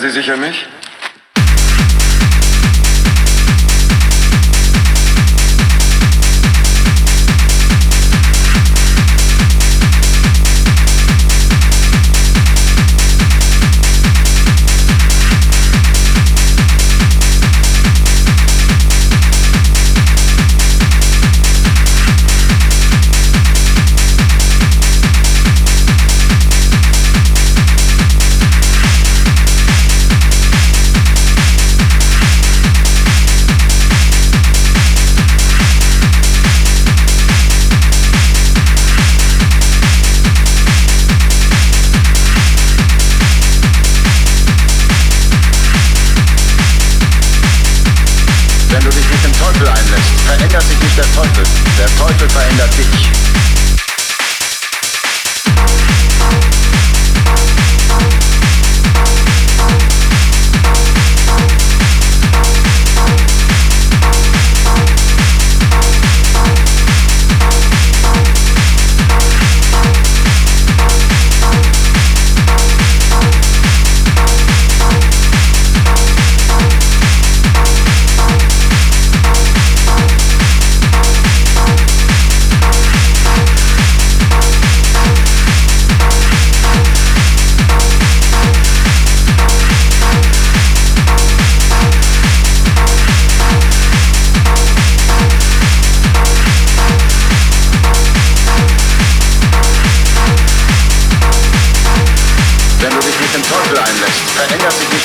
Sie sicher mich?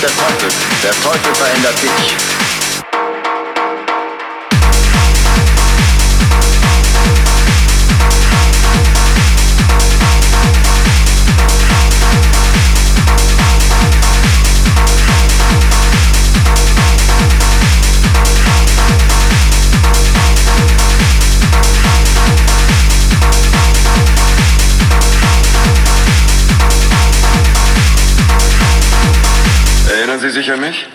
der Teufel. Der Teufel verändert dich. vereceğimiz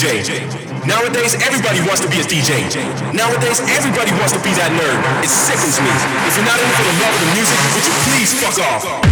DJ. Nowadays, everybody wants to be a DJ. Nowadays, everybody wants to be that nerd. It sickens me. If you're not in it for the love of the music, would you please fuck off?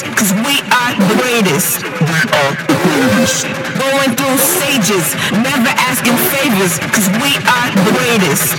cause we are the greatest. We are the greatest. Going through stages, never asking favors, cause we are the greatest.